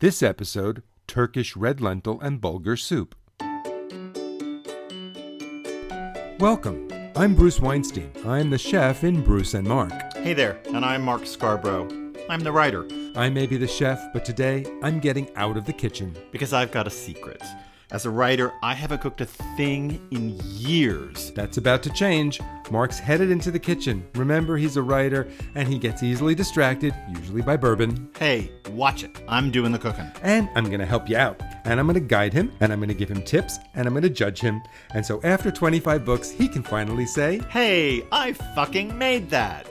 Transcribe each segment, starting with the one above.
This episode Turkish red lentil and bulgur soup. Welcome. I'm Bruce Weinstein. I'm the chef in Bruce and Mark. Hey there, and I'm Mark Scarborough. I'm the writer I may be the chef, but today I'm getting out of the kitchen. because I've got a secret. As a writer, I haven't cooked a thing in years. That's about to change. Mark's headed into the kitchen. Remember, he's a writer and he gets easily distracted, usually by bourbon. Hey, watch it. I'm doing the cooking. And I'm going to help you out. And I'm going to guide him, and I'm going to give him tips, and I'm going to judge him. And so after 25 books, he can finally say, Hey, I fucking made that.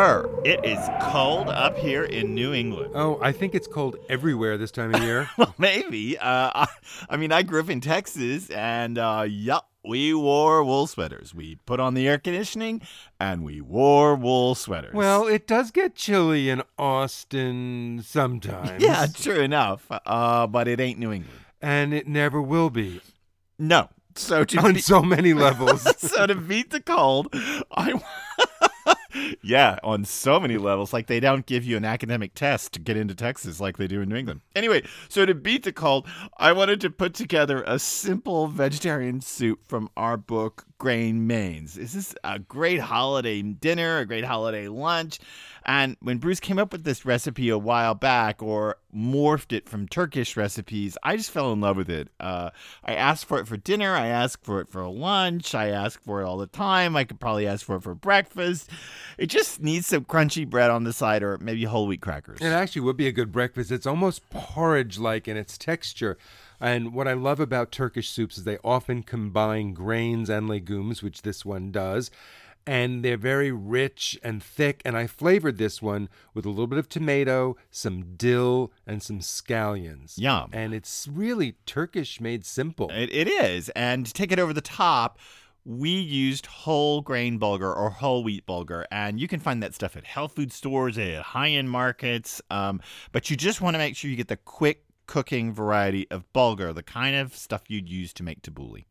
Burr, it is cold up here in New England. Oh, I think it's cold everywhere this time of year. Well, maybe. Uh, I, I mean, I grew up in Texas, and uh, yup, we wore wool sweaters. We put on the air conditioning, and we wore wool sweaters. well, it does get chilly in Austin sometimes. yeah, true enough. Uh, but it ain't New England. And it never will be No. So to on be- so many levels. so to beat the cold, I. yeah, on so many levels. Like they don't give you an academic test to get into Texas like they do in New England. Anyway, so to beat the cold, I wanted to put together a simple vegetarian soup from our book, Grain Mains. This is a great holiday dinner, a great holiday lunch. And when Bruce came up with this recipe a while back, or morphed it from Turkish recipes, I just fell in love with it. Uh, I asked for it for dinner. I asked for it for lunch. I ask for it all the time. I could probably ask for it for breakfast. It just needs some crunchy bread on the side, or maybe whole wheat crackers. It actually would be a good breakfast. It's almost porridge like in its texture. And what I love about Turkish soups is they often combine grains and legumes, which this one does. And they're very rich and thick. And I flavored this one with a little bit of tomato, some dill, and some scallions. Yum. And it's really Turkish made simple. It, it is. And to take it over the top, we used whole grain bulgur or whole wheat bulgur. And you can find that stuff at health food stores, at high end markets. Um, but you just want to make sure you get the quick cooking variety of bulgur, the kind of stuff you'd use to make tabbouleh.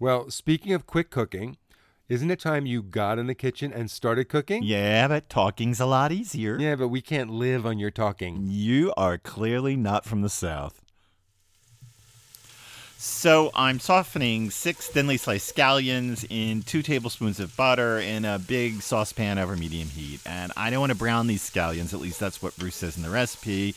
Well, speaking of quick cooking, isn't it time you got in the kitchen and started cooking? Yeah, but talking's a lot easier. Yeah, but we can't live on your talking. You are clearly not from the South. So I'm softening six thinly sliced scallions in two tablespoons of butter in a big saucepan over medium heat. And I don't want to brown these scallions, at least that's what Bruce says in the recipe.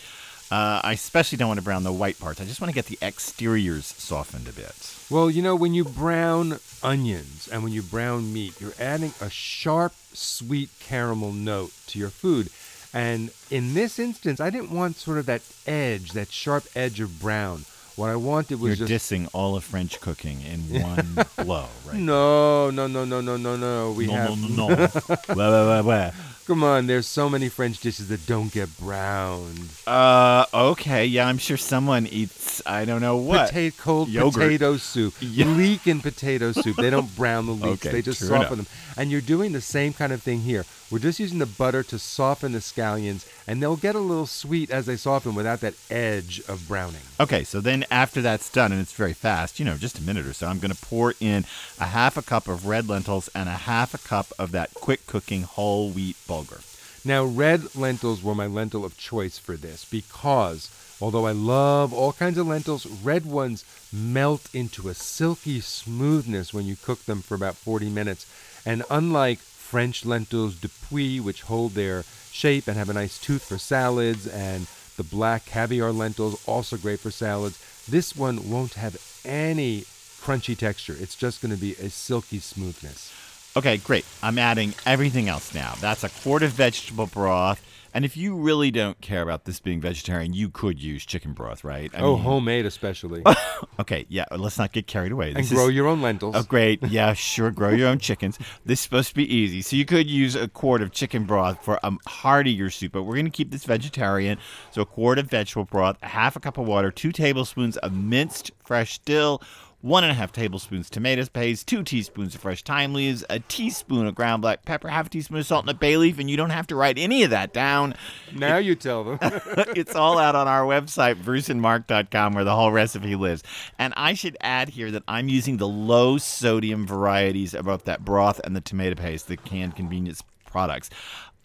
Uh, I especially don't want to brown the white parts. I just want to get the exteriors softened a bit. Well, you know, when you brown onions and when you brown meat, you're adding a sharp, sweet caramel note to your food. And in this instance, I didn't want sort of that edge, that sharp edge of brown. What I wanted was You're just dissing all of French cooking in one blow, right? no, no, no, no, no, no, no. We no, have no, no, no. Wah, wah, wah, wah. Come on. There's so many French dishes that don't get browned. Uh, okay, yeah, I'm sure someone eats. I don't know what. Potato, cold Yogurt. potato soup, Yeah. leek in potato soup. They don't brown the leeks; Okay, they just soften enough. them. And you're doing the same kind of thing here. We're just using the butter to soften the scallions, and they'll get a little sweet as they soften without that edge of browning. Okay, so then after that's done, and it's very fast, you know, just a minute or so, I'm going to pour in a half a cup of red lentils and a half a cup of that quick cooking whole wheat bulgur. Now, red lentils were my lentil of choice for this because although I love all kinds of lentils, red ones melt into a silky smoothness when you cook them for about 40 minutes. And unlike French lentils du Puy, which hold their shape and have a nice tooth for salads, and the black caviar lentils, also great for salads, this one won't have any crunchy texture. It's just going to be a silky smoothness. Okay, great. I'm adding everything else now. That's a quart of vegetable broth. And if you really don't care about this being vegetarian, you could use chicken broth, right? I oh, mean- homemade especially. Okay, yeah, let's not get carried away. and This grow is- your own lentils. Oh, great. Yeah, sure. Grow your own chickens. This is supposed to be easy. So you could use a quart of chicken broth for a heartier soup, but we're going to keep this vegetarian. So a quart of vegetable broth, a half a cup of water, two tablespoons of minced fresh dill, one and a half tablespoons tomato paste, two teaspoons of fresh thyme leaves, a teaspoon of ground black pepper, half a teaspoon of salt, and a bay leaf. And you don't have to write any of that down. Now you tell them. it's all out on our website, bruceandmark.com, where the whole recipe lives. And I should add here that I'm using the low sodium varieties of both that broth and the tomato paste, the canned convenience products.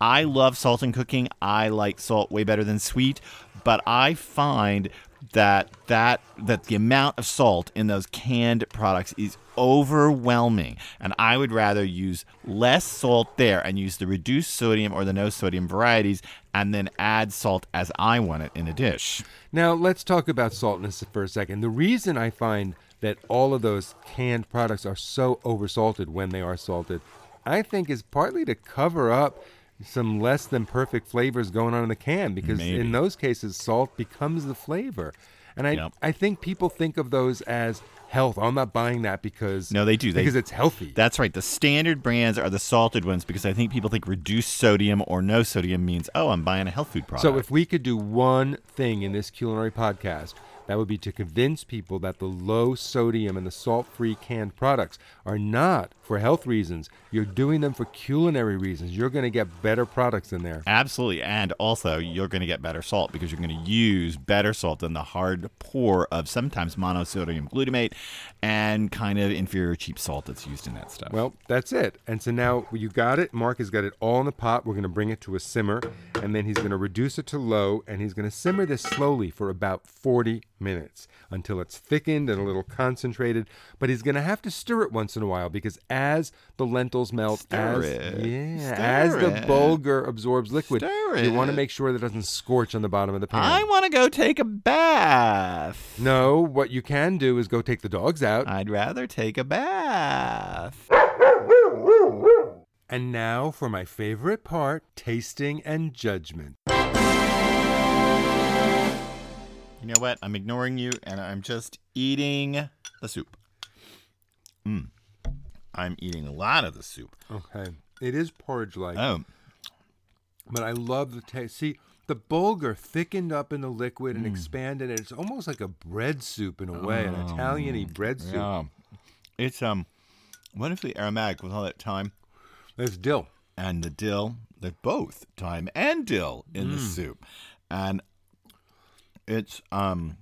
I love salt in cooking. I like salt way better than sweet, but I find that that that the amount of salt in those canned products is overwhelming and i would rather use less salt there and use the reduced sodium or the no sodium varieties and then add salt as i want it in a dish Now, let's talk about saltness for a second. The reason I find that all of those canned products are so oversalted when they are salted, I think is partly to cover up some less than perfect flavors going on in the can because Maybe. in those cases salt becomes the flavor. And I Yep. I think people think of those as health. I'm not buying that because No, they do. They- because it's healthy. that's right the standard brands are the salted ones because i think people think reduced sodium or no sodium means oh i'm buying a health food product So if we could do one thing in this culinary podcast, that would be to convince people that the low sodium and the salt-free canned products are not for health reasons. You're doing them for culinary reasons. You're going to get better products in there. Absolutely. And also, you're going to get better salt because you're going to use better salt than the hard pour of sometimes monosodium glutamate and kind of inferior cheap salt that's used in that stuff. Well, that's it. And so now you got it. Mark has got it all in the pot. We're going to bring it to a simmer, and then he's going to reduce it to low, and he's going to simmer this slowly for about 40 minutes until it's thickened and a little concentrated. But he's going to have to stir it once in a while because as the lentils melt, Stir as it. yeah, Stir as the it. bulgur absorbs liquid, Stir you want to it. make sure that it doesn't scorch on the bottom of the pan. I want to go take a bath. no, what you can do is go take the dogs out. I'd rather take a bath. And now for my favorite part tasting and judgment. You know what? I'm ignoring you and I'm just eating the soup. Mm. I'm eating a lot of the soup. Okay. It is porridge like, Oh, but I love the taste. See, the bulgur thickened up in the liquid and Mm. expanded, and it's almost like a bread soup in a way, an Italian y bread soup. yeah. It's um wonderfully aromatic with all that thyme There's dill. and the dill. They're both thyme and dill in the soup. And it's um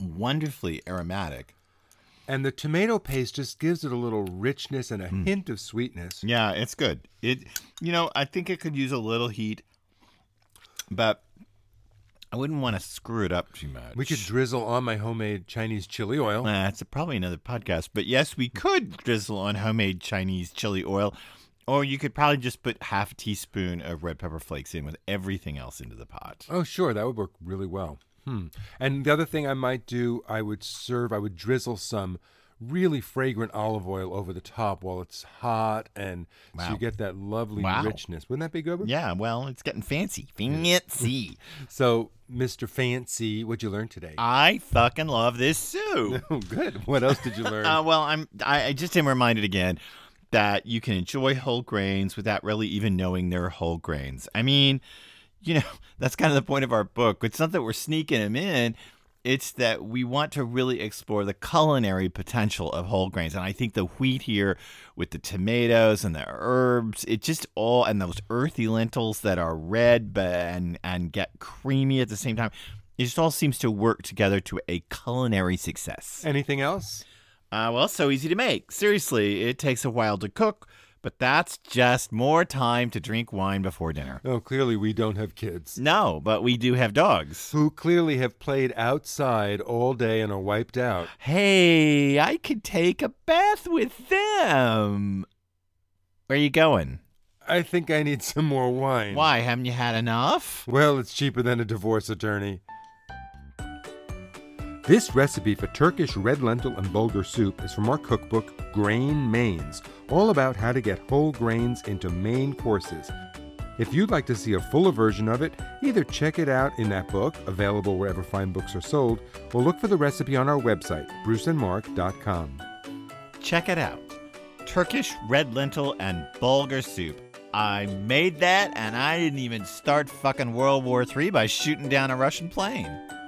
wonderfully aromatic. And the tomato paste just gives it a little richness and a Mm. hint of sweetness. Yeah, it's good. It you know, I think it could use a little heat, but I wouldn't want to screw it up too much. We could drizzle on my homemade Chinese chili oil. Uh, it's probably another podcast, but yes, we could drizzle on homemade Chinese chili oil, or you could probably just put half a teaspoon of red pepper flakes in with everything else into the pot. Oh, sure, that would work really well. Hmm. And the other thing I might do, I would serve, I would drizzle some really fragrant olive oil over the top while it's hot, and so you get that lovely Wow. richness. Wouldn't that be good? Yeah, well, it's getting fancy, fancy. So, Mr. Fancy, what'd you learn today? I fucking love this soup. oh, good. What else did you learn? Uh, well, I'm I, I just am reminded again that you can enjoy whole grains without really even knowing they're whole grains. I mean, you know, that's kind of the point of our book. It's not that we're sneaking them in. It's that we want to really explore the culinary potential of whole grains. And I think the wheat here with the tomatoes and the herbs, it just all and those earthy lentils that are red but and and get creamy at the same time. It just all seems to work together to a culinary success. Anything else? Uh, well, so easy to make. Seriously, it takes a while to cook, but that's just more time to drink wine before dinner. Oh, clearly we don't have kids. No, but we do have dogs. Who clearly have played outside all day and are wiped out. Hey, I could take a bath with them. Where are you going? I think I need some more wine. Why, haven't you had enough? Well, it's cheaper than a divorce attorney. This recipe for Turkish red lentil and bulgur soup is from our cookbook, Grain Mains, all about how to get whole grains into main courses. If you'd like to see a fuller version of it, either check it out in that book, available wherever fine books are sold, or look for the recipe on our website, bruceandmark.com. Check it out Turkish red lentil and bulgur soup. I made that and I didn't even start fucking World War III by shooting down a Russian plane.